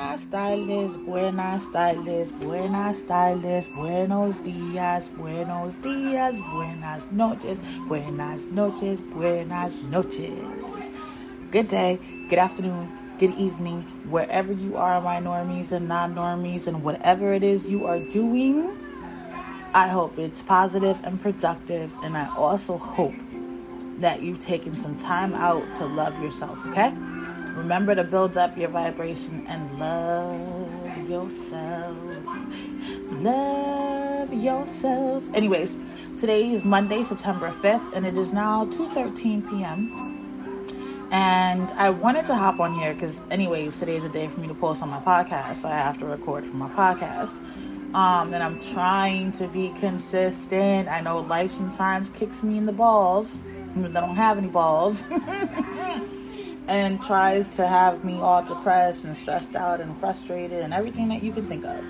Buenas tardes, buenas tardes, buenas tardes, buenos días, buenos días, buenas noches, buenas noches, buenas noches. Good day, good afternoon, good evening, wherever you are, my normies and non normies, and whatever it is you are doing. I hope it's positive and productive, and I also hope that you've taken some time out to love yourself, okay? Remember to build up your vibration and love yourself. Love yourself. Anyways, today is Monday, September 5th, and it is now 2:13 p.m. And I wanted to hop on here because, anyways, today is a day for me to post on my podcast, so I have to record for my podcast. Um, and I'm trying to be consistent. I know life sometimes kicks me in the balls, I don't have any balls. and tries to have me all depressed and stressed out and frustrated and everything that you can think of.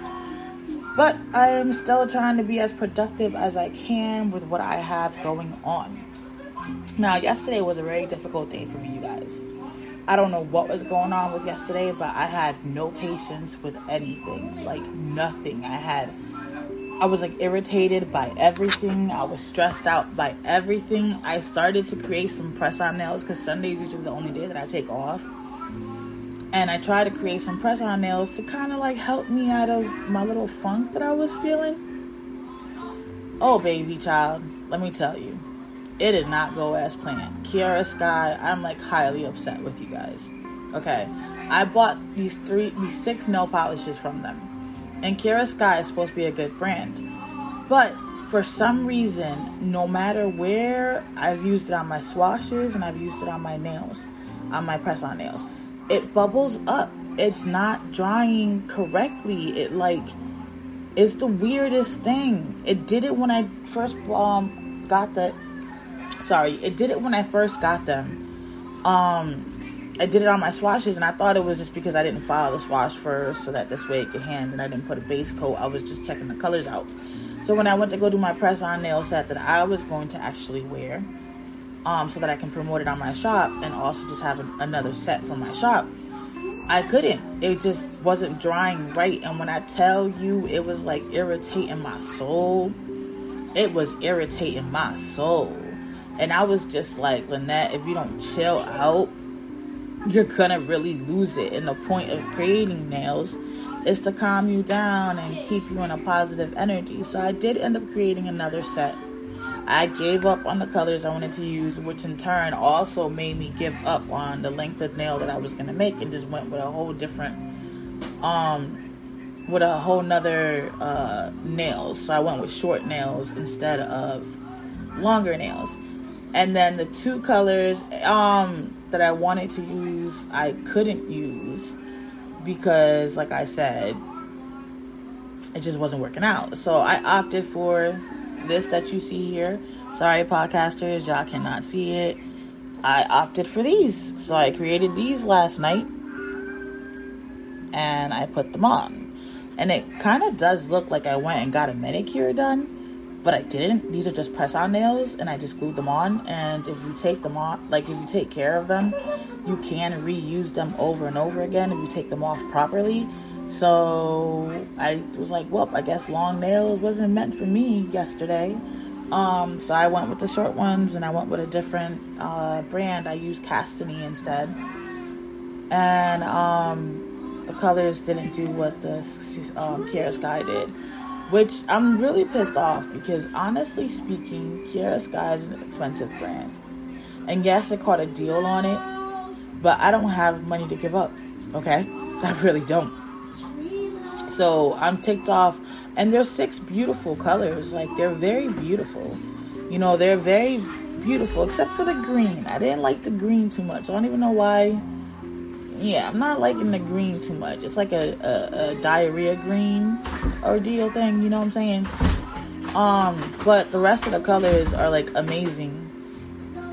But I am still trying to be as productive as I can with what I have going on. Now, yesterday was a very difficult day for me, you guys. I don't know what was going on with yesterday, but I had no patience with anything. Like, nothing. I had I was like irritated by everything. I was stressed out by everything. I started to create some press on nails because Sunday is usually the only day that I take off. And I tried to create some press on nails to kind of like help me out of my little funk that I was feeling. Oh, baby child, let me tell you, it did not go as planned. Kiara Sky, I'm like highly upset with you guys. Okay, I bought these three, these six nail polishes from them and Kiara Sky is supposed to be a good brand. But for some reason, no matter where I've used it on my swashes and I've used it on my nails, on my press on nails, it bubbles up. It's not drying correctly. It like it's the weirdest thing. It did it when I first um got the sorry, it did it when I first got them. Um I did it on my swashes, and I thought it was just because I didn't file the swash first, so that this way it could hand, and I didn't put a base coat. I was just checking the colors out. So when I went to go do my press-on nail set that I was going to actually wear, um, so that I can promote it on my shop, and also just have another set for my shop, I couldn't. It just wasn't drying right, and when I tell you, it was like irritating my soul. It was irritating my soul, and I was just like, Lynette, if you don't chill out you're gonna really lose it. And the point of creating nails is to calm you down and keep you in a positive energy. So I did end up creating another set. I gave up on the colors I wanted to use, which in turn also made me give up on the length of nail that I was gonna make and just went with a whole different um with a whole nother uh nails. So I went with short nails instead of longer nails. And then the two colors um that I wanted to use, I couldn't use because, like I said, it just wasn't working out. So I opted for this that you see here. Sorry, podcasters, y'all cannot see it. I opted for these. So I created these last night and I put them on. And it kind of does look like I went and got a manicure done but I didn't. These are just press on nails and I just glued them on. And if you take them off, like if you take care of them, you can reuse them over and over again if you take them off properly. So I was like, well, I guess long nails wasn't meant for me yesterday. Um, so I went with the short ones and I went with a different uh, brand. I used Castany instead. And um, the colors didn't do what the um, Kiara Sky did which I'm really pissed off because honestly speaking, Kiara Sky is an expensive brand. And yes, I caught a deal on it, but I don't have money to give up. Okay? I really don't. So I'm ticked off. And there's six beautiful colors. Like they're very beautiful. You know, they're very beautiful, except for the green. I didn't like the green too much. I don't even know why yeah, I'm not liking the green too much. It's like a, a, a diarrhea green ordeal thing, you know what I'm saying? Um, but the rest of the colors are like amazing.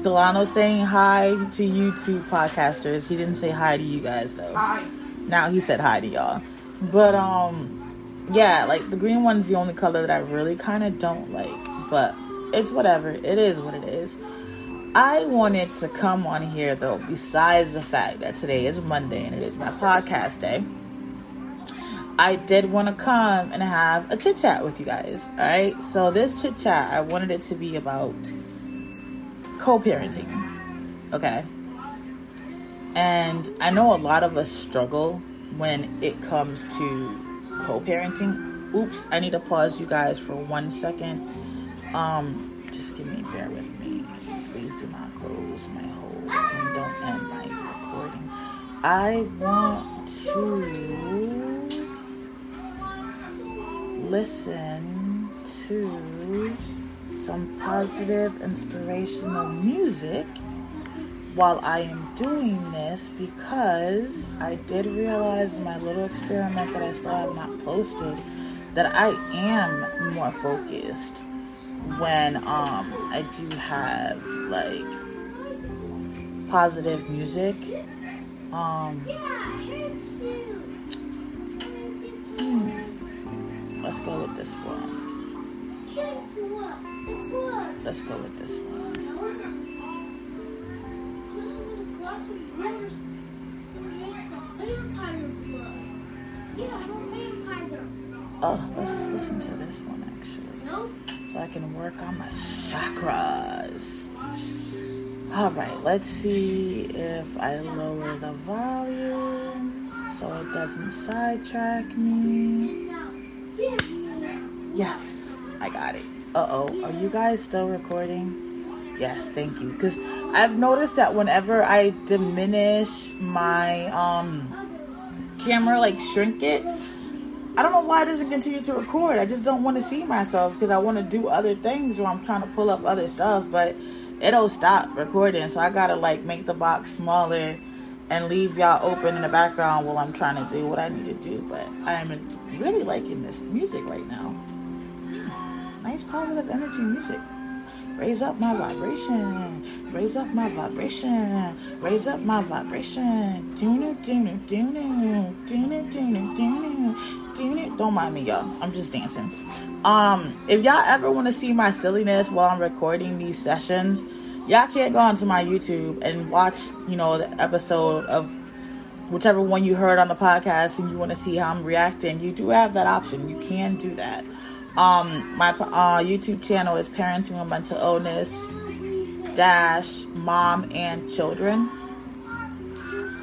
Delano saying hi to you two podcasters. He didn't say hi to you guys though. Hi. Now he said hi to y'all. But um yeah, like the green one's the only color that I really kind of don't like, but it's whatever. It is what it is. I wanted to come on here though, besides the fact that today is Monday and it is my podcast day. I did want to come and have a chit chat with you guys. All right. So, this chit chat, I wanted it to be about co parenting. Okay. And I know a lot of us struggle when it comes to co parenting. Oops, I need to pause you guys for one second. Um, just give me, bear with me. I want to listen to some positive, inspirational music while I am doing this because I did realize in my little experiment that I still have not posted that I am more focused when um I do have like positive music. Um hmm, let's go with this one. Let's go with this one. Oh, let's listen to this one actually. So I can work on my chakras. All right, let's see if I lower the volume so it doesn't sidetrack me. Yes, I got it. Uh oh, are you guys still recording? Yes, thank you. Because I've noticed that whenever I diminish my um camera, like shrink it, I don't know why it doesn't continue to record. I just don't want to see myself because I want to do other things or I'm trying to pull up other stuff, but it'll stop recording. So I gotta like make the box smaller and leave y'all open in the background while I'm trying to do what I need to do. But I am really liking this music right now. Hmm. Nice positive energy music. Raise up my vibration. Raise up my vibration. Raise up my vibration. Doonu doonu doonu doonu doonu doonu doonu. Don't mind me, y'all. I'm just dancing. Um, if y'all ever want to see my silliness while I'm recording these sessions, y'all can't go onto my YouTube and watch, you know, the episode of whichever one you heard on the podcast and you want to see how I'm reacting. You do have that option. You can do that. Um, my uh, YouTube channel is Parenting with Mental Illness dash Mom and Children.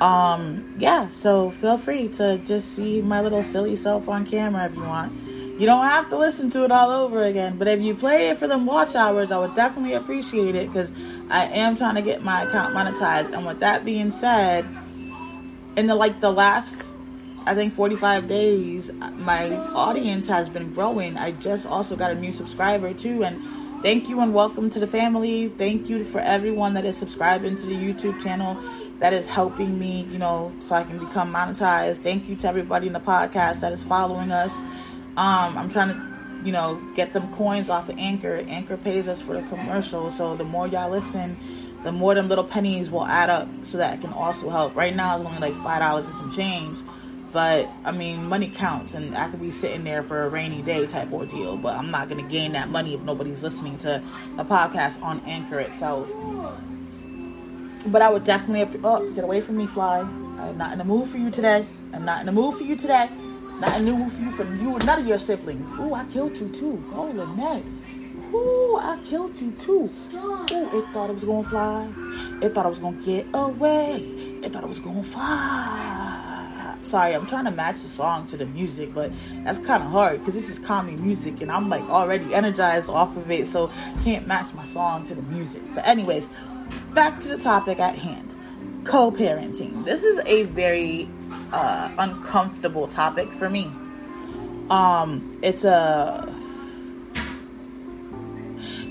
Um, yeah, so feel free to just see my little silly self on camera if you want. You don't have to listen to it all over again, but if you play it for them watch hours, I would definitely appreciate it because I am trying to get my account monetized. And with that being said, in the like the last I think 45 days, my audience has been growing. I just also got a new subscriber too. And thank you and welcome to the family. Thank you for everyone that is subscribing to the YouTube channel that is helping me, you know, so I can become monetized. Thank you to everybody in the podcast that is following us. Um, I'm trying to, you know, get them coins off of Anchor. Anchor pays us for the commercial. So the more y'all listen, the more them little pennies will add up so that can also help. Right now it's only like $5 and some change but I mean, money counts, and I could be sitting there for a rainy day type ordeal. But I'm not going to gain that money if nobody's listening to the podcast on Anchor itself. But I would definitely oh get away from me, fly. I'm not in the mood for you today. I'm not in the mood for you today. Not in the mood for you for you and none of your siblings. Ooh, I killed you too. Oh, Lynette. Ooh, I killed you too. Ooh, it thought it was gonna fly. It thought it was gonna get away. It thought it was gonna fly sorry, I'm trying to match the song to the music, but that's kind of hard because this is calming music and I'm like already energized off of it, so can't match my song to the music. But, anyways, back to the topic at hand co parenting. This is a very uh, uncomfortable topic for me. Um, it's a.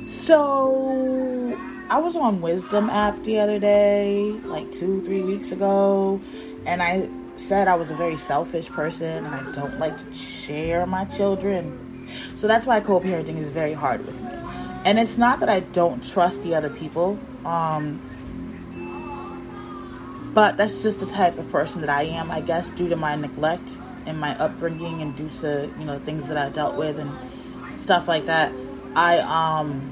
So, I was on Wisdom app the other day, like two, three weeks ago, and I said I was a very selfish person and I don't like to share my children. So that's why co parenting is very hard with me. And it's not that I don't trust the other people, um, but that's just the type of person that I am, I guess, due to my neglect and my upbringing and due to, you know, things that I dealt with and stuff like that. I, um,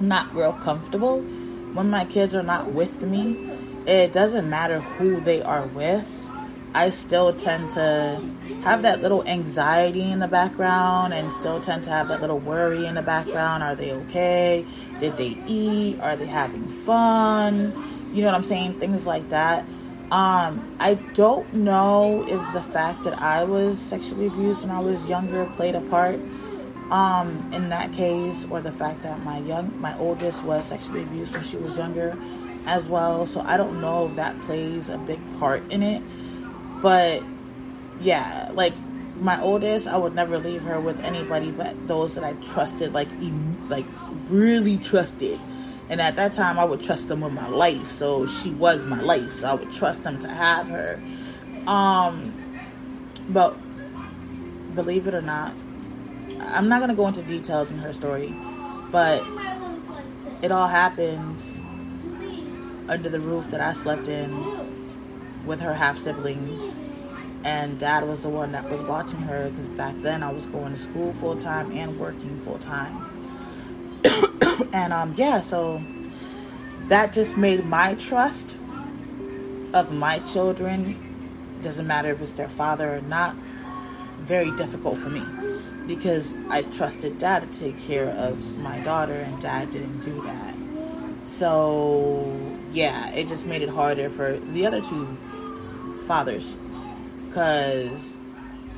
not real comfortable when my kids are not with me it doesn't matter who they are with. I still tend to have that little anxiety in the background and still tend to have that little worry in the background. Are they okay? Did they eat? Are they having fun? You know what I'm saying? Things like that. Um, I don't know if the fact that I was sexually abused when I was younger played a part um, in that case, or the fact that my young, my oldest was sexually abused when she was younger as well. So I don't know if that plays a big part in it. But yeah, like my oldest, I would never leave her with anybody but those that I trusted, like like really trusted. And at that time, I would trust them with my life. So she was my life. So I would trust them to have her. Um, but believe it or not, I'm not gonna go into details in her story, but it all happened under the roof that I slept in with her half siblings. And dad was the one that was watching her because back then I was going to school full time and working full time. and um, yeah, so that just made my trust of my children, doesn't matter if it's their father or not, very difficult for me because I trusted dad to take care of my daughter, and dad didn't do that. So, yeah, it just made it harder for the other two fathers because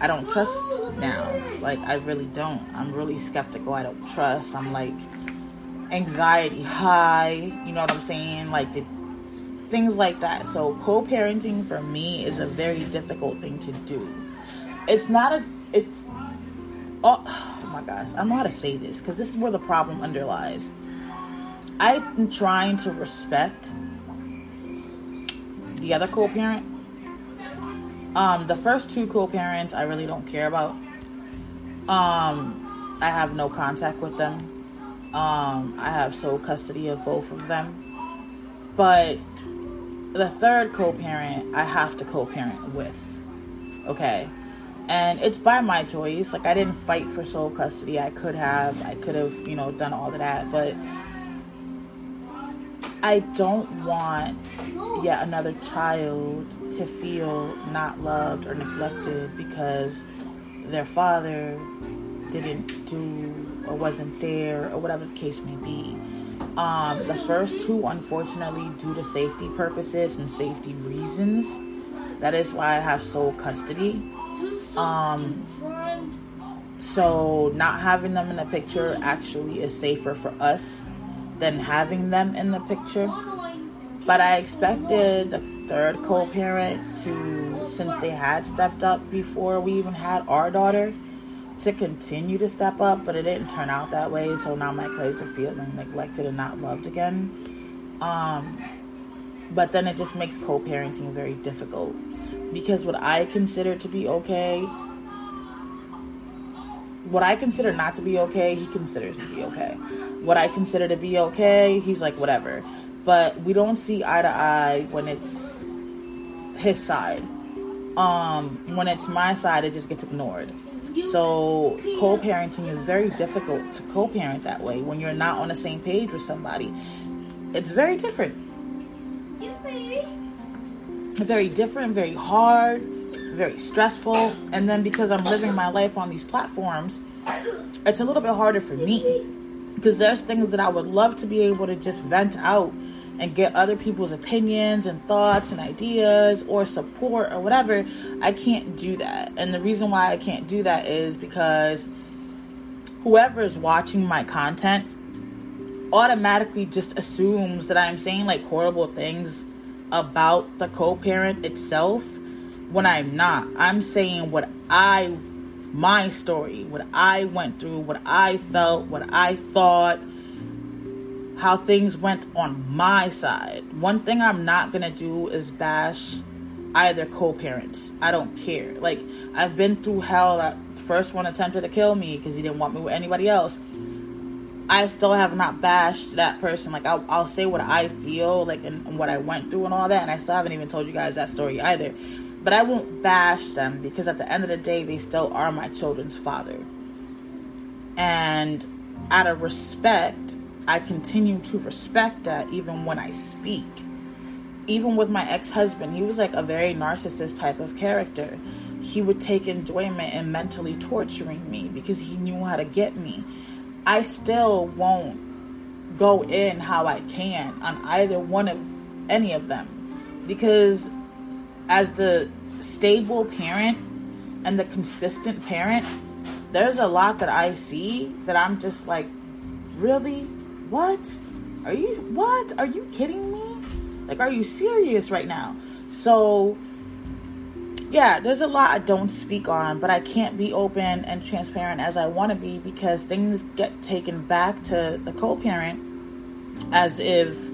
I don't trust now. Like, I really don't. I'm really skeptical. I don't trust. I'm like anxiety high. You know what I'm saying? Like, the things like that. So, co parenting for me is a very difficult thing to do. It's not a, it's, oh, oh my gosh, I don't know how to say this because this is where the problem underlies I'm trying to respect the other co-parent. Um, the first two co-parents I really don't care about. Um, I have no contact with them. Um, I have sole custody of both of them. But the third co-parent I have to co-parent with. Okay. And it's by my choice. Like I didn't fight for sole custody. I could have. I could have, you know, done all of that, but I don't want yet another child to feel not loved or neglected because their father didn't do or wasn't there or whatever the case may be. Um, the first two, unfortunately, due to safety purposes and safety reasons, that is why I have sole custody. Um, so not having them in the picture actually is safer for us than having them in the picture. But I expected the third co parent to, since they had stepped up before we even had our daughter, to continue to step up, but it didn't turn out that way. So now my kids are feeling neglected and not loved again. Um, but then it just makes co parenting very difficult because what I consider to be okay, what I consider not to be okay, he considers to be okay what I consider to be okay, he's like, whatever. But we don't see eye to eye when it's his side. Um, when it's my side, it just gets ignored. So co parenting is very difficult to co parent that way when you're not on the same page with somebody. It's very different. Very different, very hard, very stressful. And then because I'm living my life on these platforms, it's a little bit harder for me there's things that I would love to be able to just vent out and get other people's opinions and thoughts and ideas or support or whatever. I can't do that. And the reason why I can't do that is because whoever is watching my content automatically just assumes that I'm saying like horrible things about the co parent itself when I'm not. I'm saying what I my story, what I went through, what I felt, what I thought, how things went on my side. One thing I'm not going to do is bash either co-parents. I don't care. Like I've been through hell. That first one attempted to kill me because he didn't want me with anybody else. I still have not bashed that person. Like I'll, I'll say what I feel, like and, and what I went through and all that, and I still haven't even told you guys that story either. But I won't bash them because at the end of the day, they still are my children's father. And out of respect, I continue to respect that even when I speak. even with my ex-husband, he was like a very narcissist type of character. He would take enjoyment in mentally torturing me because he knew how to get me. I still won't go in how I can on either one of any of them because as the stable parent and the consistent parent, there's a lot that I see that I'm just like, really? What? Are you what? Are you kidding me? Like, are you serious right now? So, yeah, there's a lot I don't speak on, but I can't be open and transparent as I want to be because things get taken back to the co parent as if,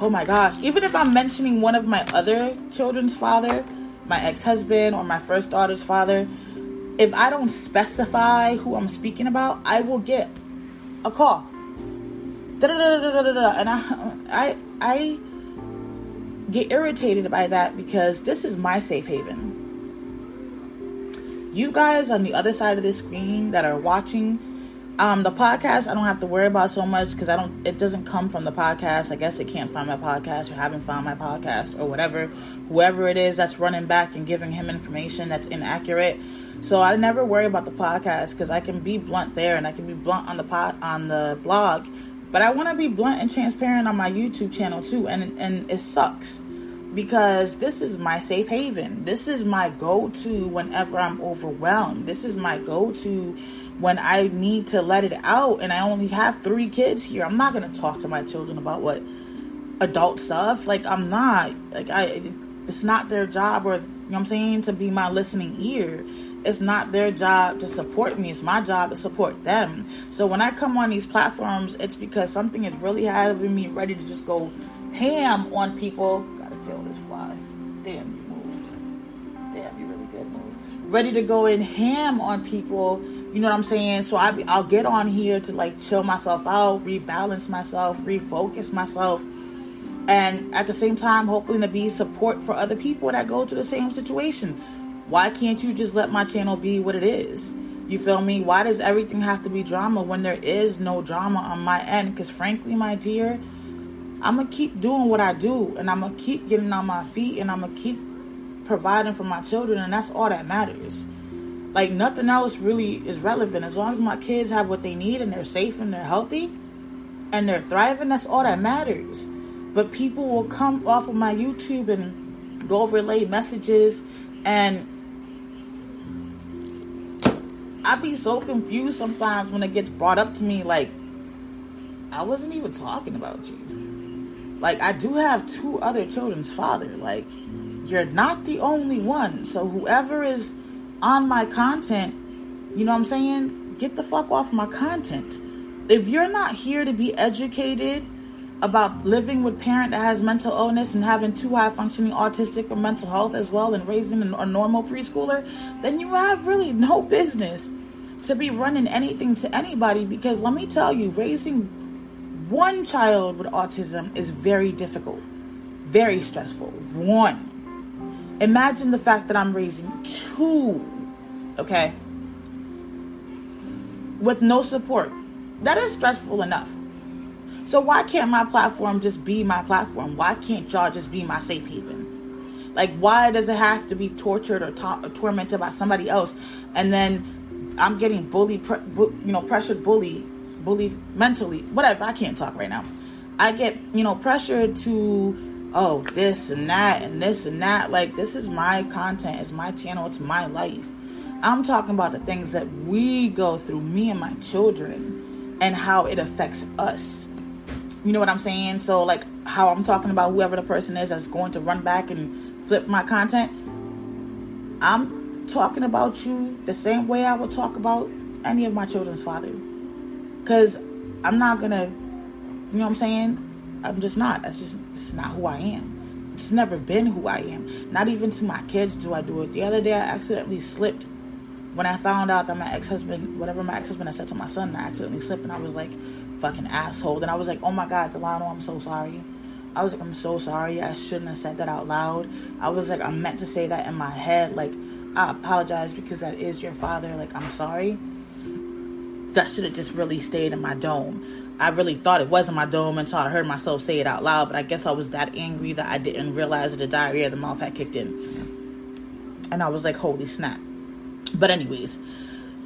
oh my gosh, even if I'm mentioning one of my other children's father, my ex husband, or my first daughter's father, if I don't specify who I'm speaking about, I will get a call. And I, I, I get irritated by that because this is my safe haven. You guys on the other side of the screen that are watching um, the podcast, I don't have to worry about so much because I don't. It doesn't come from the podcast. I guess it can't find my podcast or haven't found my podcast or whatever. Whoever it is that's running back and giving him information that's inaccurate. So I never worry about the podcast because I can be blunt there and I can be blunt on the pod on the blog but I want to be blunt and transparent on my YouTube channel too, and and it sucks because this is my safe haven. This is my go-to whenever I'm overwhelmed. This is my go-to when I need to let it out and I only have 3 kids here. I'm not going to talk to my children about what adult stuff. Like I'm not. Like I it's not their job or you know I'm saying to be my listening ear it's not their job to support me. It's my job to support them. So when I come on these platforms, it's because something is really having me ready to just go ham on people. Gotta kill this fly. Damn, you moved. Damn, you really did move. Ready to go in ham on people. You know what I'm saying? So I, I'll get on here to like chill myself out, rebalance myself, refocus myself and at the same time hoping to be support for other people that go through the same situation why can't you just let my channel be what it is? You feel me? Why does everything have to be drama when there is no drama on my end? Because frankly, my dear, I'm going to keep doing what I do and I'm going to keep getting on my feet and I'm going to keep providing for my children, and that's all that matters. Like, nothing else really is relevant. As long as my kids have what they need and they're safe and they're healthy and they're thriving, that's all that matters. But people will come off of my YouTube and go relay messages and I be so confused sometimes when it gets brought up to me like I wasn't even talking about you. Like I do have two other children's father. Like you're not the only one. So whoever is on my content, you know what I'm saying? Get the fuck off my content. If you're not here to be educated about living with parent that has mental illness and having two high functioning autistic or mental health as well and raising a normal preschooler, then you have really no business to be running anything to anybody because let me tell you, raising one child with autism is very difficult, very stressful. One. Imagine the fact that I'm raising two, okay, with no support. That is stressful enough. So why can't my platform just be my platform? Why can't y'all just be my safe haven? Like, why does it have to be tortured or, ta- or tormented by somebody else? And then I'm getting bullied, bu- you know, pressured, bullied, bullied mentally, whatever. I can't talk right now. I get, you know, pressured to, oh, this and that and this and that. Like, this is my content, it's my channel, it's my life. I'm talking about the things that we go through, me and my children, and how it affects us. You know what I'm saying? So like how I'm talking about whoever the person is that's going to run back and flip my content. I'm talking about you the same way I would talk about any of my children's father. Cause I'm not gonna you know what I'm saying? I'm just not. That's just it's not who I am. It's never been who I am. Not even to my kids do I do it. The other day I accidentally slipped when I found out that my ex husband, whatever my ex husband had said to my son, I accidentally slipped and I was like, fucking asshole. And I was like, oh my God, Delano, I'm so sorry. I was like, I'm so sorry. I shouldn't have said that out loud. I was like, I meant to say that in my head. Like, I apologize because that is your father. Like, I'm sorry. That should have just really stayed in my dome. I really thought it wasn't my dome until I heard myself say it out loud. But I guess I was that angry that I didn't realize that the diarrhea of the mouth had kicked in. And I was like, holy snap. But, anyways,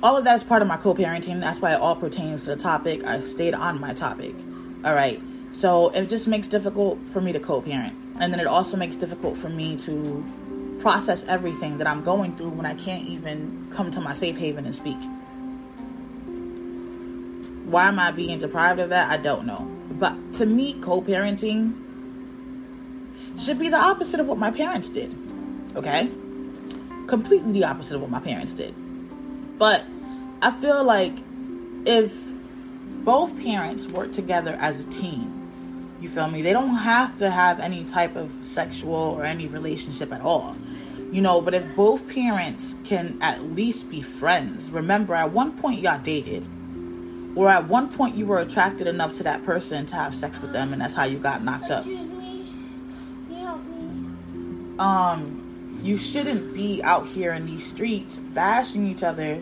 all of that is part of my co parenting. That's why it all pertains to the topic. I've stayed on my topic. All right. So it just makes difficult for me to co parent. And then it also makes difficult for me to process everything that I'm going through when I can't even come to my safe haven and speak. Why am I being deprived of that? I don't know. But to me, co parenting should be the opposite of what my parents did. Okay? Completely the opposite of what my parents did. But I feel like if both parents work together as a team, you feel me? They don't have to have any type of sexual or any relationship at all. You know, but if both parents can at least be friends, remember at one point y'all dated or at one point you were attracted enough to that person to have sex with them and that's how you got knocked up Excuse me. um you shouldn't be out here in these streets bashing each other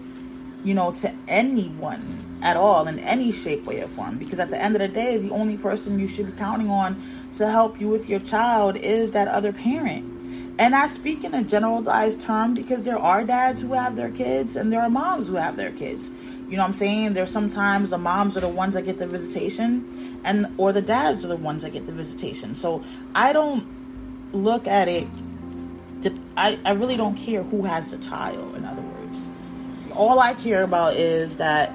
you know to anyone at all in any shape way or form because at the end of the day the only person you should be counting on to help you with your child is that other parent and I speak in a generalized term because there are dads who have their kids and there are moms who have their kids. You know what I'm saying? There's sometimes the moms are the ones that get the visitation and or the dads are the ones that get the visitation. So I don't look at it I, I really don't care who has the child, in other words. All I care about is that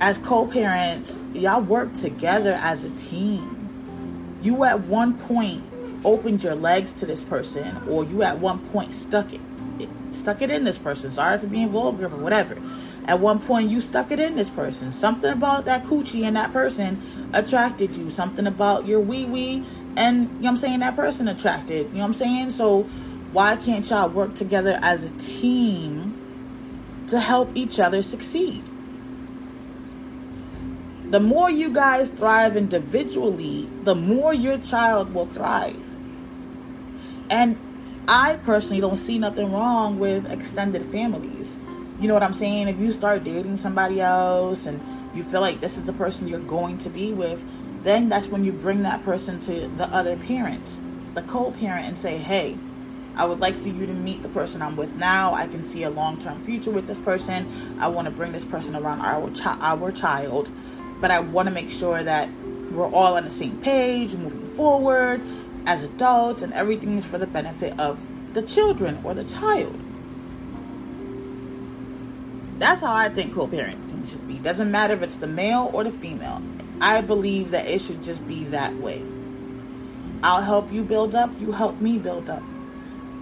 as co parents, y'all work together as a team. You at one point opened your legs to this person, or you at one point stuck it, stuck it in this person. Sorry for being vulgar, but whatever. At one point, you stuck it in this person. Something about that coochie and that person attracted you. Something about your wee wee and, you know I'm saying, that person attracted. You know what I'm saying? So, why can't y'all work together as a team to help each other succeed? The more you guys thrive individually, the more your child will thrive. And I personally don't see nothing wrong with extended families. You know what I'm saying? If you start dating somebody else and you feel like this is the person you're going to be with, then that's when you bring that person to the other parent, the co parent, and say, hey, I would like for you to meet the person I'm with now. I can see a long term future with this person. I want to bring this person around our, chi- our child, but I want to make sure that we're all on the same page moving forward as adults and everything is for the benefit of the children or the child. That's how I think co-parenting should be. Doesn't matter if it's the male or the female. I believe that it should just be that way. I'll help you build up, you help me build up.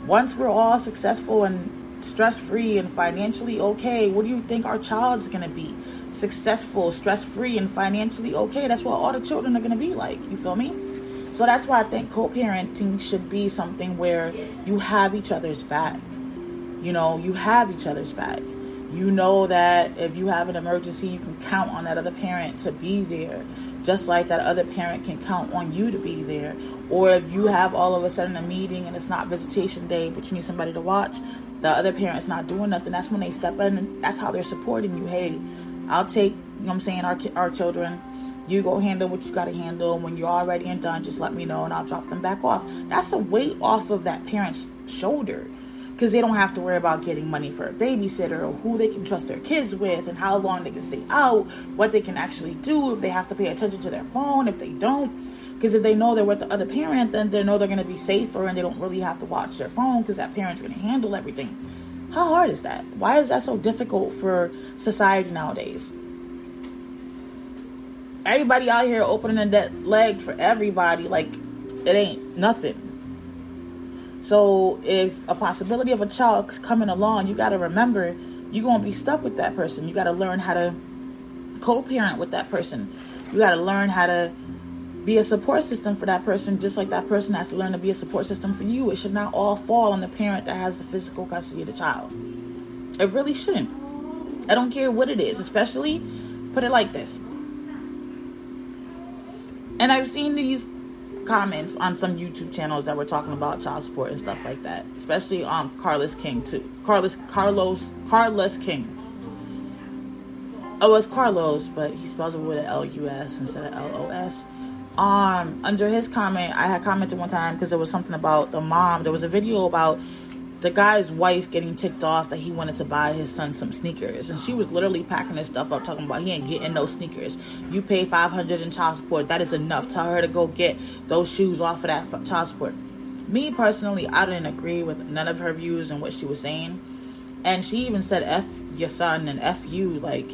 Once we're all successful and stress free and financially okay, what do you think our child's gonna be? Successful, stress free, and financially okay. That's what all the children are gonna be like. You feel me? So that's why I think co parenting should be something where you have each other's back. You know, you have each other's back. You know that if you have an emergency, you can count on that other parent to be there, just like that other parent can count on you to be there. Or if you have all of a sudden a meeting and it's not visitation day, but you need somebody to watch, the other parent's not doing nothing, that's when they step in and that's how they're supporting you. Hey, I'll take, you know what I'm saying, our, our children. You go handle what you got to handle. When you're all ready and done, just let me know and I'll drop them back off. That's a weight off of that parent's shoulder because they don't have to worry about getting money for a babysitter or who they can trust their kids with and how long they can stay out, what they can actually do if they have to pay attention to their phone, if they don't. Because if they know they're with the other parent, then they know they're going to be safer and they don't really have to watch their phone because that parent's going to handle everything. How hard is that? Why is that so difficult for society nowadays? Everybody out here opening that leg for everybody like it ain't nothing. So if a possibility of a child coming along, you got to remember you're going to be stuck with that person. You got to learn how to co-parent with that person. You got to learn how to be a support system for that person, just like that person has to learn to be a support system for you. It should not all fall on the parent that has the physical custody of the child. It really shouldn't. I don't care what it is, especially put it like this. And I've seen these comments on some YouTube channels that were talking about child support and stuff like that, especially on um, Carlos King too. Carlos Carlos Carlos King. Oh, it's Carlos, but he spells it with an L U S instead of L O S. Um, under his comment, I had commented one time because there was something about the mom. There was a video about the guy's wife getting ticked off that he wanted to buy his son some sneakers. And she was literally packing his stuff up talking about he ain't getting no sneakers. You pay 500 in child support. That is enough. Tell her to go get those shoes off of that child support. Me personally i didn't agree with none of her views and what she was saying. And she even said f your son and f you like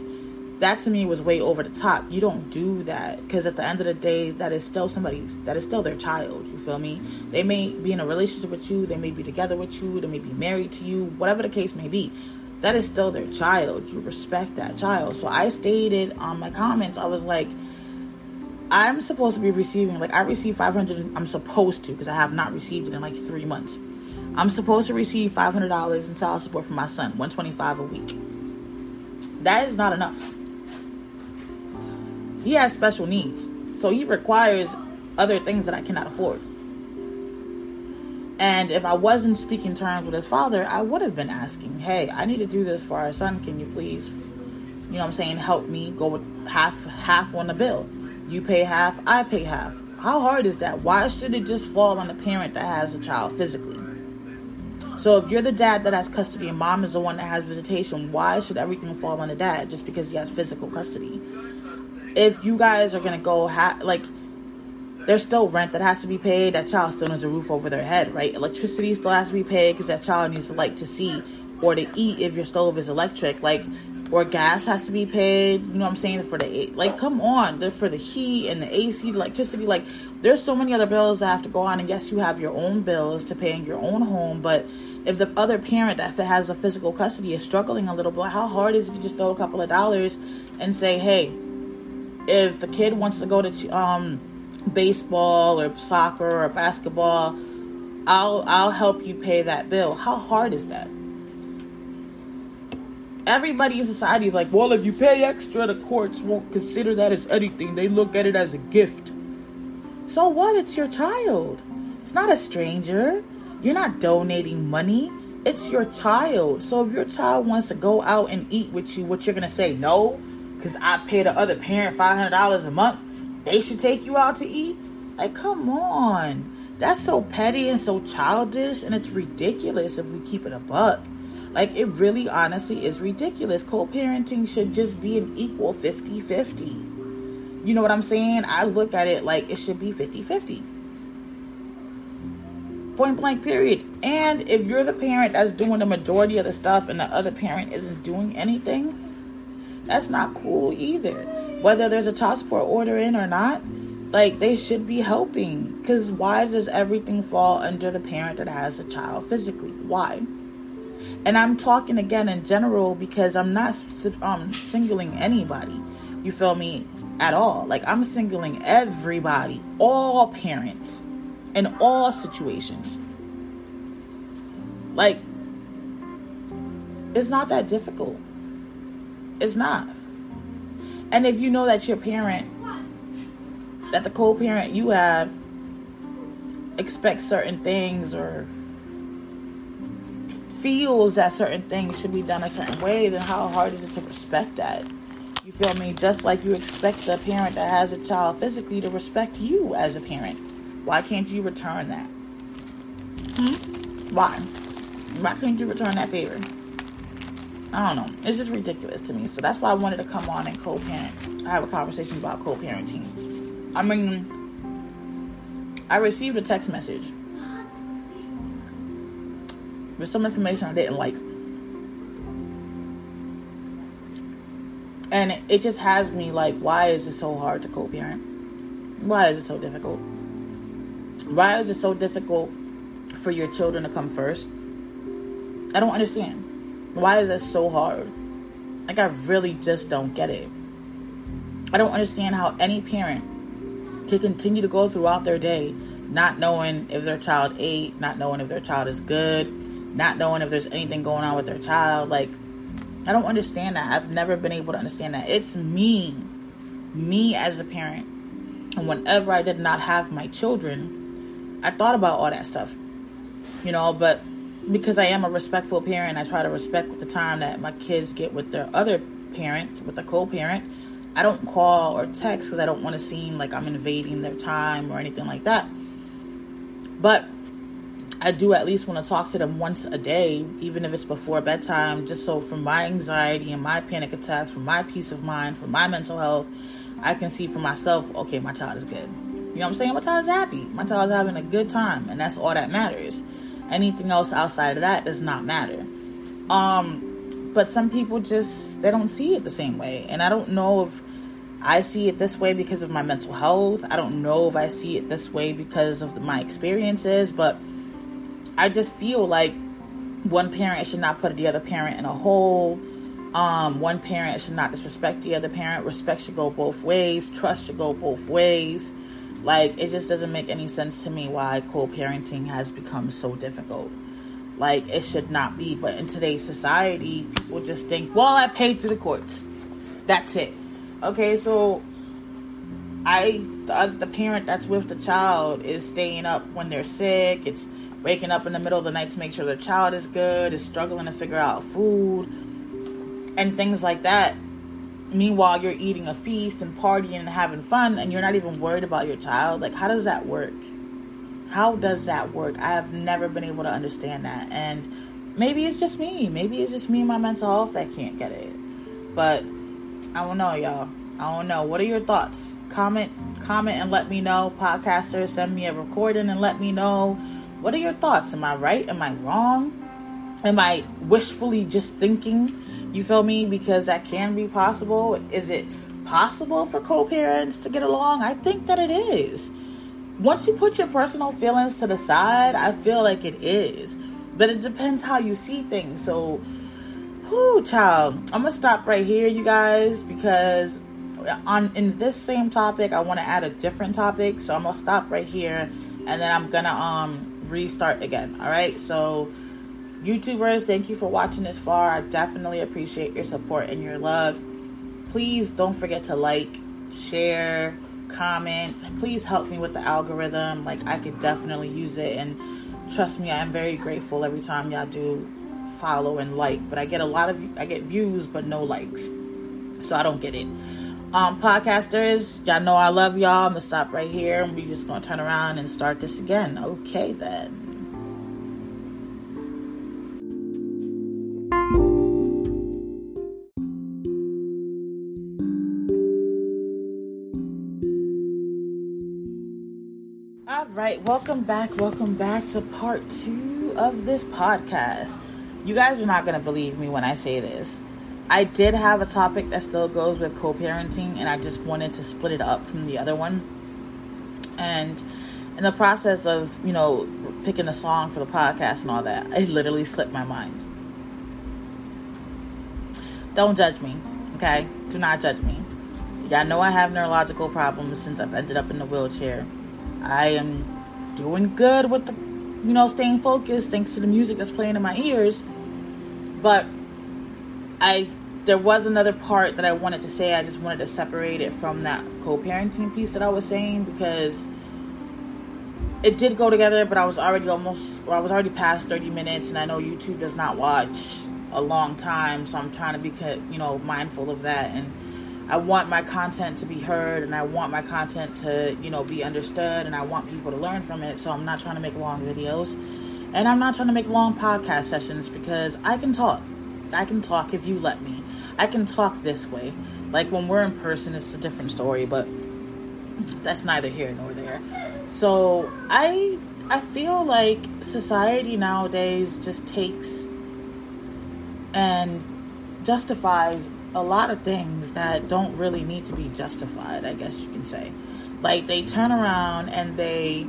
that to me was way over the top. You don't do that because at the end of the day, that is still somebody that is still their child. You feel me? They may be in a relationship with you, they may be together with you, they may be married to you, whatever the case may be. That is still their child. You respect that child. So I stated on my comments, I was like, I'm supposed to be receiving like I received 500. I'm supposed to because I have not received it in like three months. I'm supposed to receive $500 in child support from my son, 125 a week. That is not enough he has special needs. So he requires other things that I cannot afford. And if I wasn't speaking terms with his father, I would have been asking, hey, I need to do this for our son. Can you please, you know what I'm saying, help me go with half half on the bill? You pay half, I pay half. How hard is that? Why should it just fall on the parent that has a child physically? So if you're the dad that has custody and mom is the one that has visitation, why should everything fall on the dad just because he has physical custody? If you guys are gonna go ha- like there's still rent that has to be paid. That child still needs a roof over their head right? Electricity still has to be paid because that child needs to light to see or to eat if your stove is electric. Like or gas has to be paid you know what i'm saying for the like come on for the heat and the ac the electricity like there's so many other bills that have to go on. And yes you have your own bills to pay in your own home but if the other parent that has the physical custody is struggling a little bit how hard is it to just throw a couple of dollars and say hey if the kid wants to go to um, baseball or soccer or basketball, I'll I'll help you pay that bill. How hard is that? Everybody in society is like, well, if you pay extra, the courts won't consider that as anything. They look at it as a gift. So what? It's your child. It's not a stranger. You're not donating money. It's your child. So if your child wants to go out and eat with you, what you're gonna say? No, because I pay the other parent $500 a month, they should take you out to eat? Like, come on. That's so petty and so childish, and it's ridiculous if we keep it a buck. Like, it really honestly is ridiculous. Co parenting should just be an equal 50 50. You know what I'm saying? I look at it like it should be 50 50. Point blank, period. And if you're the parent that's doing the majority of the stuff and the other parent isn't doing anything, that's not cool either. Whether there's a child support order in or not, like they should be helping. Because why does everything fall under the parent that has a child physically? Why? And I'm talking again in general because I'm not um, singling anybody. You feel me? At all. Like I'm singling everybody, all parents, in all situations. Like, it's not that difficult. It's not. And if you know that your parent, that the co parent you have expects certain things or feels that certain things should be done a certain way, then how hard is it to respect that? You feel me? Just like you expect the parent that has a child physically to respect you as a parent. Why can't you return that? Hmm? Why? Why can't you return that favor? I don't know. It's just ridiculous to me. So that's why I wanted to come on and co-parent. I have a conversation about co-parenting. I mean, I received a text message with some information I didn't like. And it, just has me like, why is it so hard to co-parent? Why is it so difficult? Why is it so difficult for your children to come first? I don't understand. Why is that so hard? Like, I really just don't get it. I don't understand how any parent can continue to go throughout their day not knowing if their child ate, not knowing if their child is good, not knowing if there's anything going on with their child. Like, I don't understand that. I've never been able to understand that. It's me, me as a parent. And whenever I did not have my children, I thought about all that stuff, you know, but because I am a respectful parent, I try to respect the time that my kids get with their other parent with a co-parent, I don't call or text because I don't want to seem like I'm invading their time or anything like that. But I do at least want to talk to them once a day, even if it's before bedtime, just so for my anxiety and my panic attacks, for my peace of mind, for my mental health, I can see for myself, okay, my child is good. You know what I'm saying? My child is happy. My child is having a good time, and that's all that matters. Anything else outside of that does not matter. Um, but some people just they don't see it the same way, and I don't know if I see it this way because of my mental health. I don't know if I see it this way because of my experiences, but I just feel like one parent should not put the other parent in a hole. Um, one parent should not disrespect the other parent. Respect should go both ways. Trust should go both ways. Like, it just doesn't make any sense to me why co parenting has become so difficult. Like, it should not be. But in today's society, people just think, well, I paid through the courts. That's it. Okay, so I, the, the parent that's with the child is staying up when they're sick. It's waking up in the middle of the night to make sure their child is good, is struggling to figure out food, and things like that. Meanwhile, you're eating a feast and partying and having fun, and you're not even worried about your child. Like, how does that work? How does that work? I have never been able to understand that. And maybe it's just me. Maybe it's just me and my mental health that can't get it. But I don't know, y'all. I don't know. What are your thoughts? Comment, comment, and let me know. Podcasters, send me a recording and let me know what are your thoughts? Am I right? Am I wrong? Am I wishfully just thinking? You feel me? Because that can be possible. Is it possible for co parents to get along? I think that it is. Once you put your personal feelings to the side, I feel like it is. But it depends how you see things. So, whoo, child. I'm gonna stop right here, you guys, because on in this same topic, I want to add a different topic. So I'm gonna stop right here, and then I'm gonna um restart again. All right. So, YouTubers, thank you for watching this far. I definitely appreciate your support and your love. Please don't forget to like, share, comment. Please help me with the algorithm. Like, I could definitely use it. And trust me, I am very grateful every time y'all do follow and like. But I get a lot of, I get views, but no likes. So I don't get it. Um, podcasters, y'all know I love y'all. I'm gonna stop right here and we just gonna turn around and start this again. Okay, then. Right, welcome back. Welcome back to part two of this podcast. You guys are not gonna believe me when I say this I did have a topic that still goes with co parenting, and I just wanted to split it up from the other one. And in the process of, you know, picking a song for the podcast and all that, it literally slipped my mind. Don't judge me, okay? Do not judge me. Y'all know I have neurological problems since I've ended up in the wheelchair. I am doing good with the, you know, staying focused thanks to the music that's playing in my ears. But I there was another part that I wanted to say. I just wanted to separate it from that co-parenting piece that I was saying because it did go together, but I was already almost, or I was already past 30 minutes, and I know YouTube does not watch a long time, so I'm trying to be, you know, mindful of that. And I want my content to be heard, and I want my content to, you know, be understood, and I want people to learn from it. So I'm not trying to make long videos, and I'm not trying to make long podcast sessions because I can talk. I can talk if you let me. I can talk this way. Like when we're in person, it's a different story, but that's neither here nor there. So I I feel like society nowadays just takes and justifies a lot of things that don't really need to be justified, I guess you can say. Like they turn around and they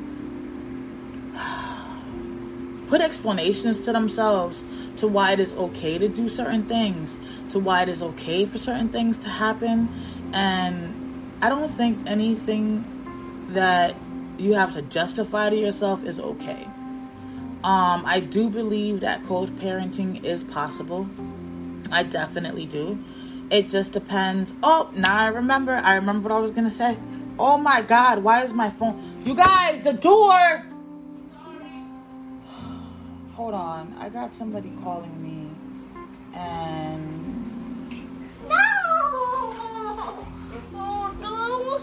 put explanations to themselves to why it is okay to do certain things, to why it is okay for certain things to happen. And I don't think anything that you have to justify to yourself is okay. Um, I do believe that co parenting is possible. I definitely do. It just depends. Oh, now I remember. I remember what I was going to say. Oh my God, why is my phone? You guys, the door! Hold on. I got somebody calling me. And. No! Oh, no!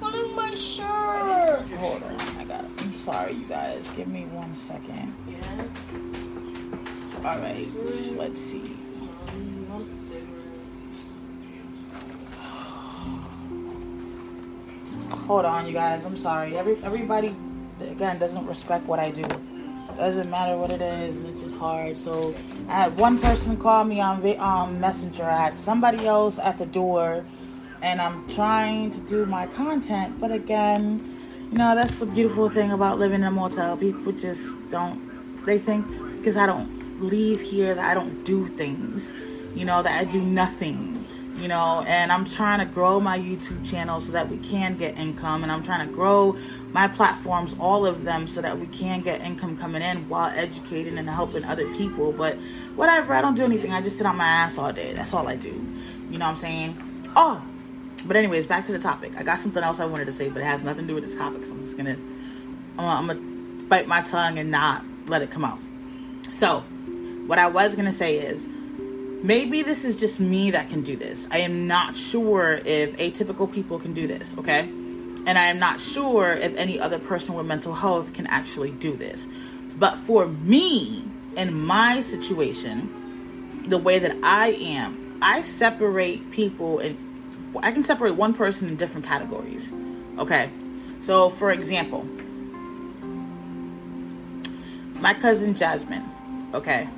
Pulling my shirt! Hold on. I got it. I'm sorry, you guys. Give me one second. Yeah? Alright, let's see. Hold on, you guys. I'm sorry. Every everybody again doesn't respect what I do. Doesn't matter what it is, it's just hard. So I had one person call me on um, Messenger. Had somebody else at the door, and I'm trying to do my content. But again, you know that's the beautiful thing about living in a motel. People just don't. They think because I don't leave here that I don't do things. You know that I do nothing you know and i'm trying to grow my youtube channel so that we can get income and i'm trying to grow my platforms all of them so that we can get income coming in while educating and helping other people. But whatever i don't do anything. I just sit on my ass all day. That's all i do. You know what i'm saying? Oh but anyways back to the topic. I got something else i wanted to say but it has nothing to do with this topic so i'm just gonna i'm gonna, I'm gonna bite my tongue and not let it come out. So what i was gonna say is maybe this is just me that can do this. I am not sure if atypical people can do this, okay? And I am not sure if any other person with mental health can actually do this. But for me, in my situation, the way that I am, I separate people and I can separate one person in different categories. Okay. So, for example, my cousin Jasmine, okay?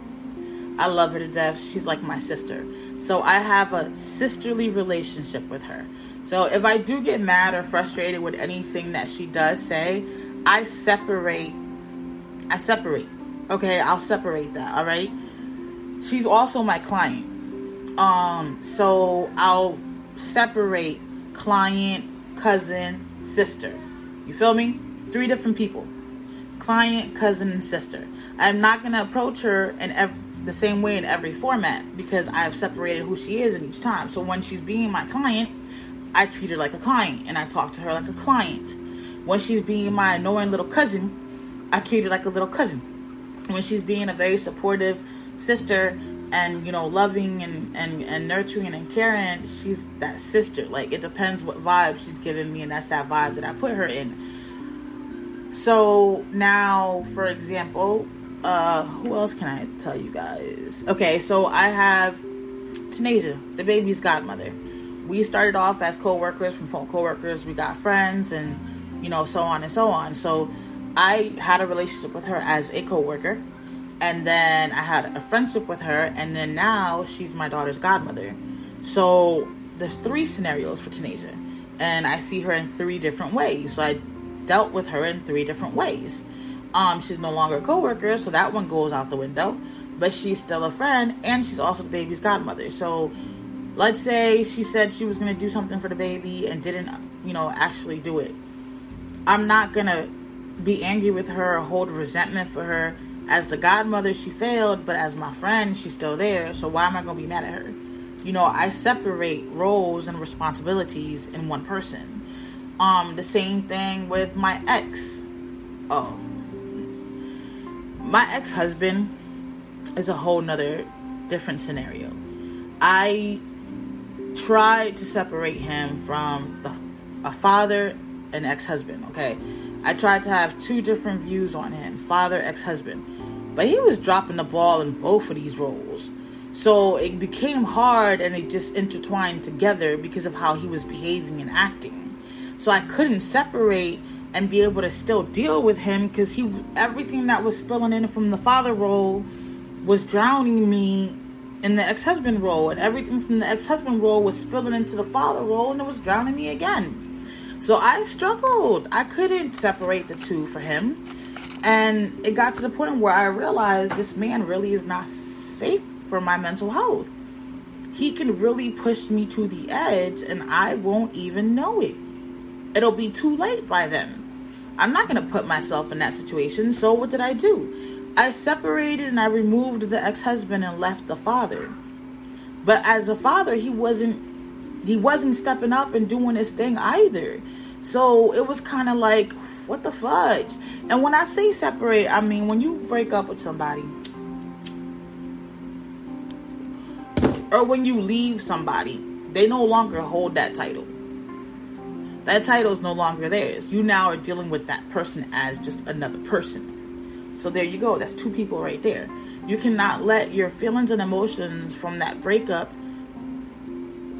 I love her to death. She's like my sister. So I have a sisterly relationship with her. So if I do get mad or frustrated with anything that she does say, I separate. I separate. Okay, I'll separate that. All right. She's also my client. Um, so I'll separate client, cousin, sister. You feel me? Three different people. Client, cousin, and sister. I'm not gonna approach her and every the same way in every format because I've separated who she is in each time. So when she's being my client, I treat her like a client and I talk to her like a client. When she's being my annoying little cousin, I treat her like a little cousin. When she's being a very supportive sister and you know loving and, and and nurturing and caring she's that sister like it depends what vibe she's giving me and that's that vibe that i put her in so now for example uh who else can i tell you guys? Okay so i have Tanasia, the baby's godmother. We started off as co-workers from phone co-workers. We got friends and you know so on and so on. So i had a relationship with her as a co-worker and then i had a friendship with her and then now she's my daughter's godmother. So there's three scenarios for Tanasia and i see her in three different ways. So i dealt with her in three different ways um, she's no longer a coworker, so that one goes out the window. But she's still a friend, and she's also the baby's godmother. So, let's say she said she was gonna do something for the baby and didn't, you know, actually do it. I'm not gonna be angry with her or hold resentment for her. As the godmother, she failed, but as my friend, she's still there. So why am I gonna be mad at her? You know, I separate roles and responsibilities in one person. Um, the same thing with my ex. Oh, my ex-husband is a whole nother different scenario. I tried to separate him from the, a father and ex-husband okay? I tried to have two different views on him father ex-husband. But he was dropping the ball in both of these roles. So it became hard and it just intertwined together because of how he was behaving and acting. So i couldn't separate and be able to still deal with him because he everything that was spilling in from the father role was drowning me in the ex-husband role and everything from the ex-husband role was spilling into the father role and it was drowning me again. So i struggled. I couldn't separate the two for him. And it got to the point where i realized this man really is not safe for my mental health. He can really push me to the edge and i won't even know it it'll be too late by then. I'm not going to put myself in that situation. So what did I do? I separated and I removed the ex-husband and left the father. But as a father, he wasn't he wasn't stepping up and doing his thing either. So it was kind of like what the fudge? And when I say separate, I mean when you break up with somebody or when you leave somebody, they no longer hold that title That title is no longer theirs. You now are dealing with that person as just another person. So there you go. That's two people right there. You cannot let your feelings and emotions from that breakup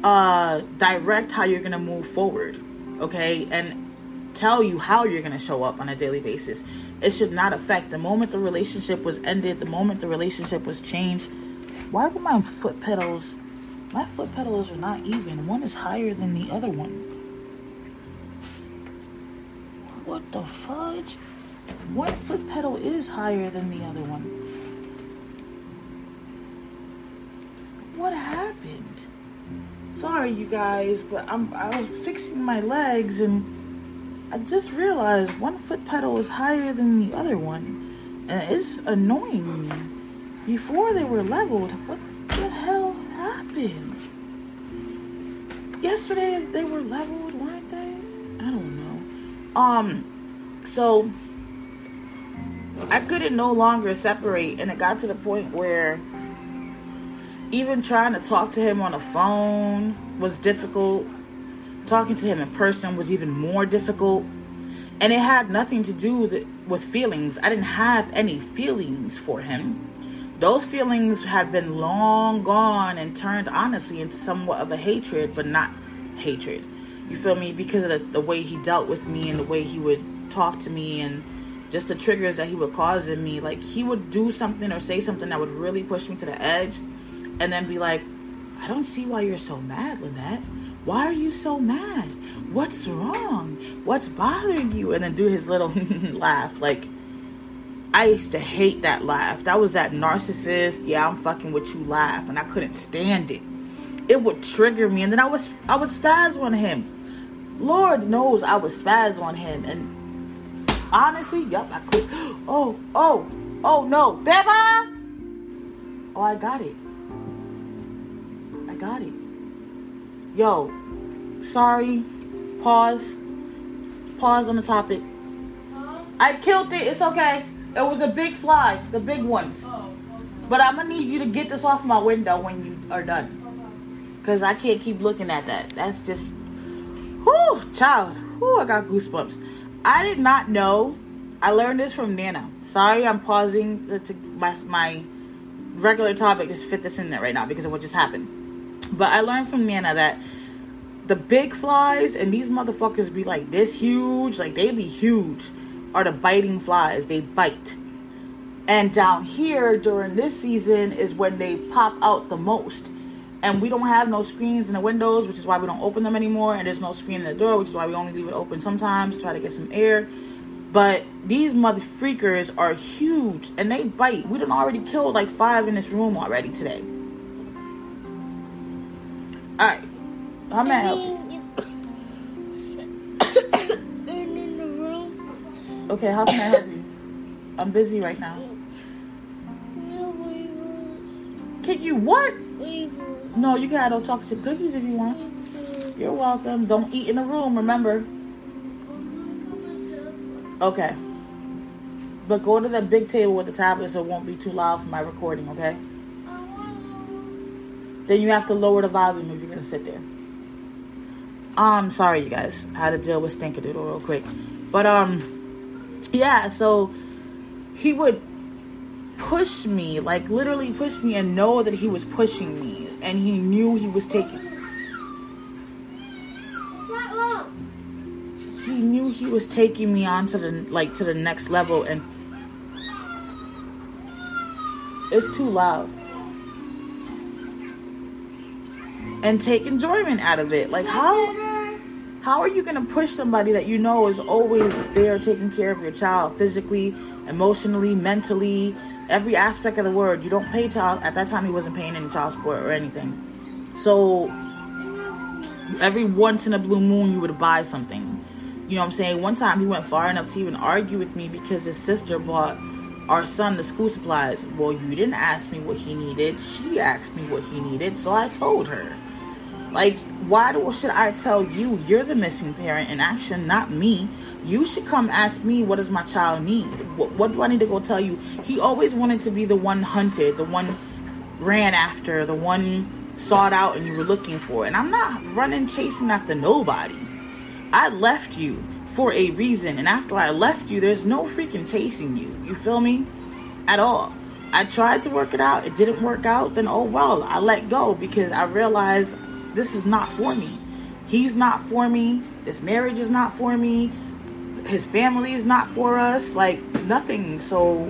uh, direct how you're going to move forward. Okay? And tell you how you're going to show up on a daily basis. It should not affect the moment the relationship was ended, the moment the relationship was changed. Why were my foot pedals? My foot pedals are not even. One is higher than the other one. What the fudge? One foot pedal is higher than the other one. What happened? Sorry, you guys, but I'm I was fixing my legs and I just realized one foot pedal is higher than the other one. And it's annoying me. Before they were leveled, what the hell happened? Yesterday they were leveled, Um, so I couldn't no longer separate, and it got to the point where even trying to talk to him on the phone was difficult Talking to him in person was even more difficult. And it had nothing to do with feelings. I didn't have any feelings for him. Those feelings had been long gone and turned honestly into somewhat of a hatred, but not hatred. You feel me? Because of the, the way he dealt with me and the way he would talk to me and just the triggers that he would cause in me. Like he would do something or say something that would really push me to the edge and then be like, I don't see why you're so mad, Lynette. Why are you so mad? What's wrong? What's bothering you? And then do his little laugh. Like, I used to hate that laugh. That was that narcissist, yeah, I'm fucking with you laugh. And I couldn't stand it. It would trigger me. And then I was I would spaz on him. Lord knows I would spaz on him. And honestly, yep, I could. Oh, oh, oh no. Beba! Oh, I got it. I got it. Yo, sorry. Pause. Pause on the topic. I killed it. It's okay. It was a big fly, the big ones. Oh, but I'm gonna need you to get this off my window when you are done. Cause I can't keep looking at that. That's just whoo, child. Whoo, I got goosebumps. I did not know. I learned this from Nana. Sorry, I'm pausing to my, my regular topic. Just fit this in there right now because of what just happened. But I learned from Nana that the big flies and these motherfuckers be like this huge, like they be huge, are the biting flies. They bite. And down here during this season is when they pop out the most. And we don't have no screens in the windows, which is why we don't open them anymore. And there's no screen in the door, which is why we only leave it open sometimes to try to get some air. But these mother freakers are huge and they bite. We done already killed like five in this room already today. All right. How may I help you? Okay, how can I help you? I'm busy right now. Can you what? No, you can have those chocolate chip cookies if you want. You're welcome. Don't eat in the room, remember. Okay. But go to the big table with the tablet so it won't be too loud for my recording, okay? then you have to lower the volume if you're gonna sit there. Um, sorry you guys. I had to deal with Stinkadoodle real quick. But um yeah, so he would push me, like literally push me and know that he was pushing me and he knew he was taking He knew he was taking me on to the like to the next level and it's too loud. and take enjoyment out of it. Like how how are you going to push somebody that you know is always there taking care of your child physically, emotionally, mentally, every aspect of the word. You don't pay child at that time he wasn't paying any child support or anything. So every once in a blue moon you would buy something. You know what I'm saying? One time he went far enough to even argue with me because his sister bought our son the school supplies. Well, you didn't ask me what he needed. She asked me what he needed, so I told her. Like, why do, should I tell you you're the missing parent in action, not me? You should come ask me, what does my child need? What, what do I need to go tell you? He always wanted to be the one hunted, the one ran after, the one sought out and you were looking for. And I'm not running chasing after nobody. I left you for a reason. And after I left you, there's no freaking chasing you. You feel me? At all. I tried to work it out. It didn't work out. Then, oh well, I let go because I realized this is not for me. He's not for me. This marriage is not for me. His family is not for us. Like, nothing. So,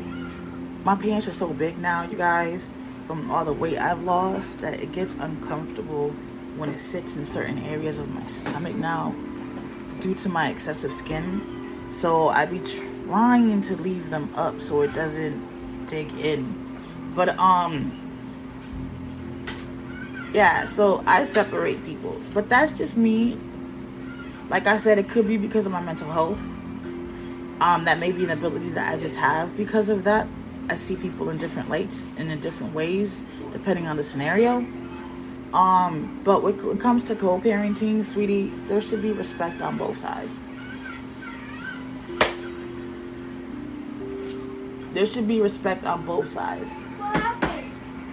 my pants are so big now, you guys, from all the weight I've lost, that it gets uncomfortable when it sits in certain areas of my stomach now due to my excessive skin. So I be trying to leave them up so it doesn't dig in. But um yeah, so I separate people. But that's just me. Like I said, it could be because of my mental health. Um, that may be an ability that I just have because of that. I see people in different lights and in different ways, depending on the scenario. Um, but when it comes to co-parenting, sweetie, there should be respect on both sides. There should be respect on both sides.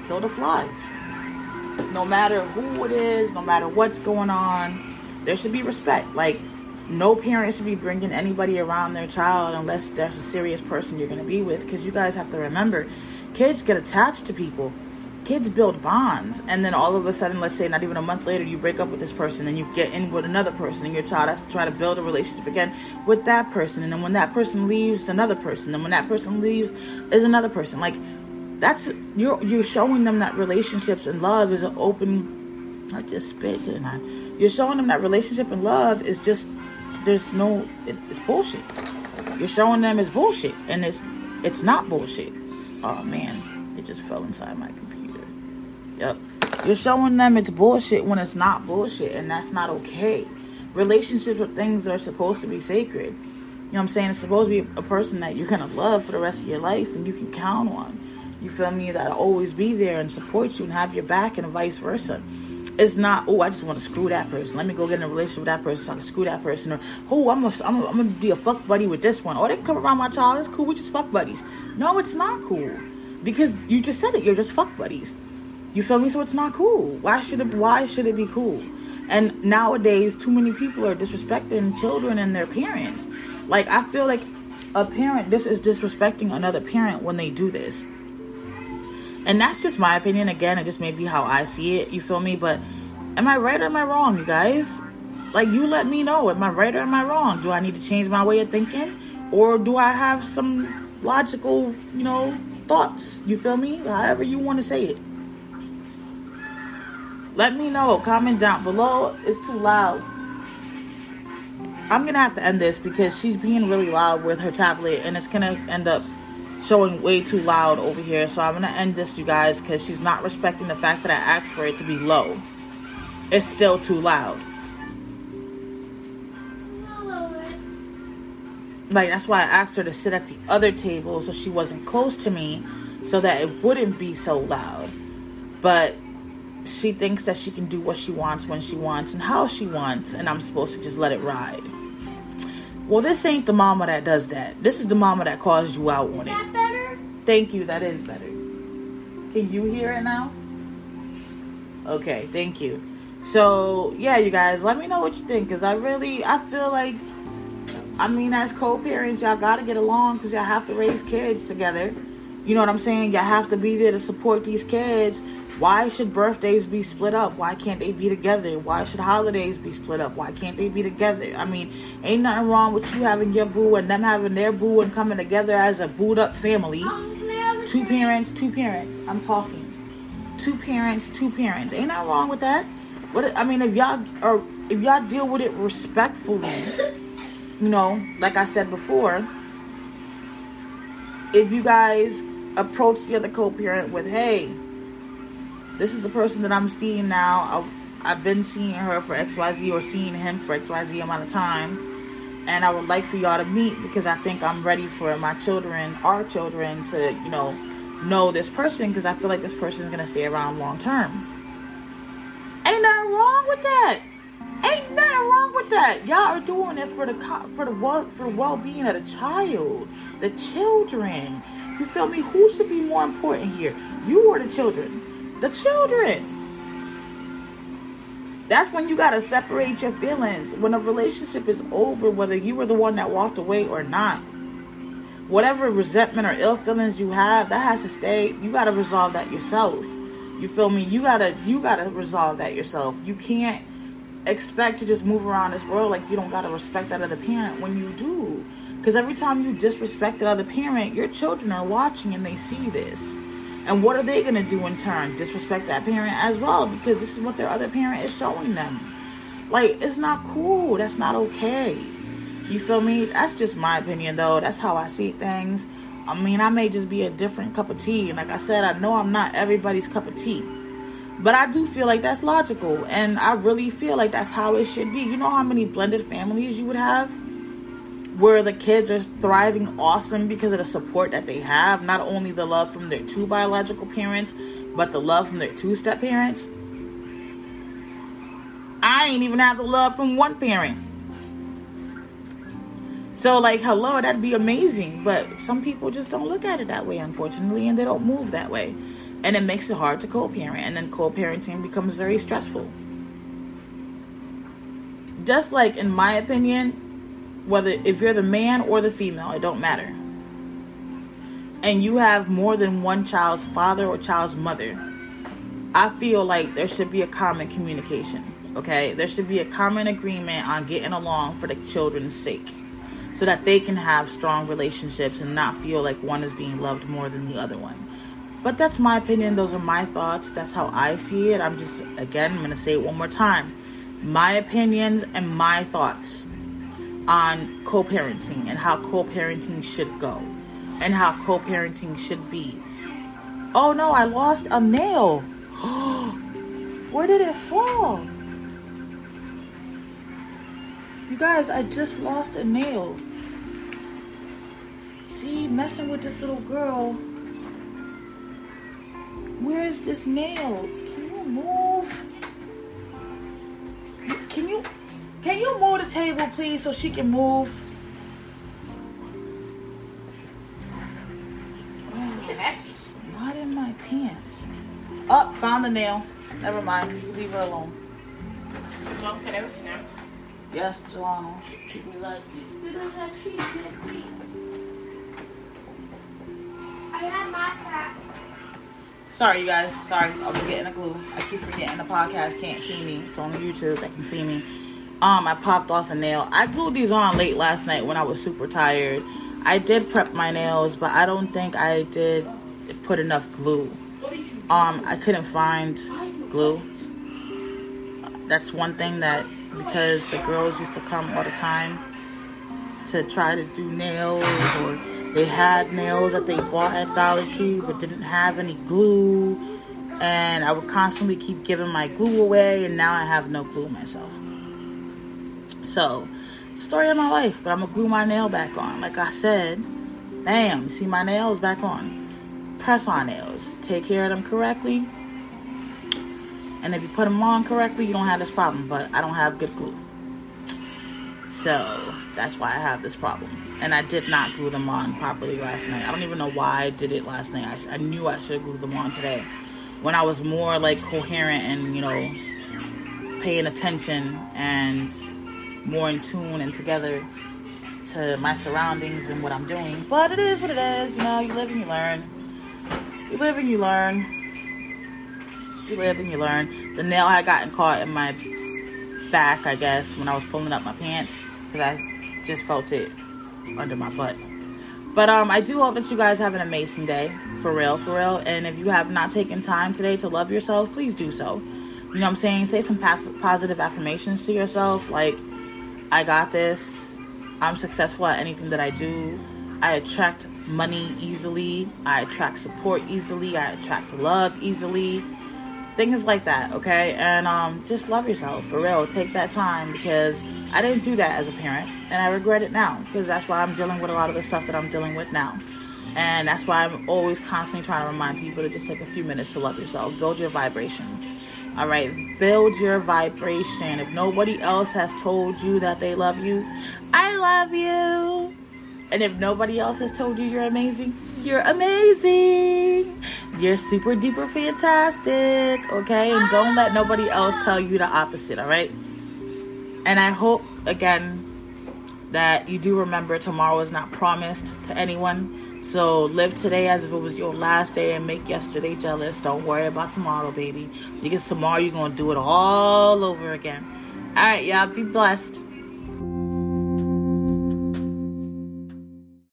Kill the fly. No matter who it is, no matter what's going on, there should be respect. Like, no parent should be bringing anybody around their child unless there's a serious person you're going to be with. Because you guys have to remember, kids get attached to people kids build bonds and then all of a sudden let's say not even a month later you break up with this person and you get in with another person and your child has to try to build a relationship again with that person and then when that person leaves another person and when that person leaves is another person like that's you're you're showing them that relationships and love is an open I just spit didn't I you're showing them that relationship and love is just there's no it's bullshit you're showing them it's bullshit and it's it's not bullshit oh man it just fell inside my computer Yep. You're showing them it's bullshit when it's not bullshit, and that's not okay. Relationships are things that are supposed to be sacred. You know what I'm saying? It's supposed to be a person that you're gonna love for the rest of your life and you can count on. You feel me? That'll always be there and support you and have your back and vice versa. It's not, oh, I just want to screw that person. Let me go get in a relationship with that person so I can screw that person. Or, oh, I'm gonna, I'm, I'm gonna be a fuck buddy with this one. Or they come around my child. It's cool. We just fuck buddies. No, it's not cool. Because you just said it. You're just fuck buddies. You feel me? So it's not cool. Why should it? Why should it be cool? And nowadays, too many people are disrespecting children and their parents. Like I feel like a parent, this is disrespecting another parent when they do this. And that's just my opinion. Again, it just may be how I see it. You feel me? But am I right or am I wrong, you guys? Like you let me know. Am I right or am I wrong? Do I need to change my way of thinking, or do I have some logical, you know, thoughts? You feel me? However you want to say it. Let me know. Comment down below. It's too loud. I'm gonna have to end this because she's being really loud with her tablet and it's gonna end up showing way too loud over here. So I'm gonna end this, you guys, because she's not respecting the fact that I asked for it to be low. It's still too loud. Like that's why I asked her to sit at the other table so she wasn't close to me so that it wouldn't be so loud. But she thinks that she can do what she wants when she wants and how she wants, and I'm supposed to just let it ride. Well, this ain't the mama that does that. This is the mama that calls you out on it. better? Thank you. That is better. Can you hear it now? Okay, thank you. So yeah, you guys, let me know what you think, cause I really, I feel like, I mean, as co-parents, y'all gotta get along, cause y'all have to raise kids together. You know what I'm saying? Y'all have to be there to support these kids why should birthdays be split up? Why can't they be together? Why should holidays be split up? Why can't they be together? I mean, ain't nothing wrong with you having your boo and them having their boo and coming together as a booed up family. Two parents, two parents. I'm talking. Two parents, two parents. Ain't nothing wrong with that. What I mean, if y'all or if y'all deal with it respectfully, you know, like I said before, if you guys approach the other co-parent with, "Hey, this is the person that I'm seeing now. I've, I've been seeing her for XYZ or seeing him for XYZ amount of time. And I would like for y'all to meet because I think I'm ready for my children, our children, to, you know, know this person because I feel like this person is going to stay around long term. Ain't nothing wrong with that. Ain't nothing wrong with that. Y'all are doing it for the for the well for the well being of the child, the children. You feel me? Who should be more important here? You or the children? The children. That's when you gotta separate your feelings. When a relationship is over, whether you were the one that walked away or not, whatever resentment or ill feelings you have, that has to stay. You gotta resolve that yourself. You feel me? You gotta you gotta resolve that yourself. You can't expect to just move around this world like you don't gotta respect that other parent when you do. Because every time you disrespect that other parent, your children are watching and they see this. And what are they going to do in turn? Disrespect that parent as well because this is what their other parent is showing them. Like, it's not cool. That's not okay. You feel me? That's just my opinion, though. That's how I see things. I mean, I may just be a different cup of tea. And like I said, I know I'm not everybody's cup of tea. But I do feel like that's logical. And I really feel like that's how it should be. You know how many blended families you would have? Where the kids are thriving awesome because of the support that they have, not only the love from their two biological parents, but the love from their two step parents. I ain't even have the love from one parent. So, like, hello, that'd be amazing. But some people just don't look at it that way, unfortunately, and they don't move that way. And it makes it hard to co parent, and then co parenting becomes very stressful. Just like, in my opinion, whether if you're the man or the female, it don't matter. And you have more than one child's father or child's mother, I feel like there should be a common communication. Okay, there should be a common agreement on getting along for the children's sake, so that they can have strong relationships and not feel like one is being loved more than the other one. But that's my opinion. Those are my thoughts. That's how I see it. I'm just again, I'm gonna say it one more time. My opinions and my thoughts on co parenting and how co parenting should go and how co parenting should be. Oh no, I lost a nail. Where did it fall? You guys, I just lost a nail. See, messing with this little girl. Where's this nail? Can you move? Can you move the table, please, so she can move? not in my pants. Up, oh, found the nail. Never mind. Leave her alone. Mom, can Yes, Jelano. Keep me like. I have my pack. Sorry, you guys. Sorry, I was getting a glue. I keep forgetting the podcast can't see me. It's on YouTube. They can see me. Um, I popped off a nail. I glued these on late last night when I was super tired. I did prep my nails, but I don't think I did put enough glue. Um, I couldn't find glue. That's one thing that because the girls used to come all the time to try to do nails or they had nails that they bought at Dollar Tree but didn't have any glue and I would constantly keep giving my glue away and now I have no glue myself. So, story of my life, but I'm gonna glue my nail back on. Like I said, bam, see my nails back on. Press on nails. Take care of them correctly. And if you put them on correctly, you don't have this problem, but I don't have good glue. So, that's why I have this problem. And I did not glue them on properly last night. I don't even know why I did it last night. I, I knew I should glue them on today. When I was more like coherent and, you know, paying attention and more in tune and together to my surroundings and what I'm doing. But it is what it is. You know, you live and you learn. You live and you learn. You live and you learn. The nail had gotten caught in my back, I guess, when I was pulling up my pants because I just felt it under my butt. But um, I do hope that you guys have an amazing day, for real, for real. And if you have not taken time today to love yourself, please do so. You know what I'm saying? Say some positive affirmations to yourself, like I got this. I'm successful at anything that I do. I attract money easily. I attract support easily. I attract love easily. Things like that, okay? And um, just love yourself for real. Take that time because I didn't do that as a parent, and I regret it now because that's why I'm dealing with a lot of the stuff that I'm dealing with now. And that's why I'm always constantly trying to remind people to just take a few minutes to love yourself, build your vibration all right, build your vibration. If nobody else has told you that they love you, I love you. And if nobody else has told you you're amazing, you're amazing. You're super duper fantastic, okay? And don't let nobody else tell you the opposite, all right? And I hope, again, that you do remember tomorrow is not promised to anyone. So live today as if it was your last day and make yesterday jealous. Don't worry about tomorrow, baby. Because tomorrow you're going to do it all over again. All right, y'all. Be blessed.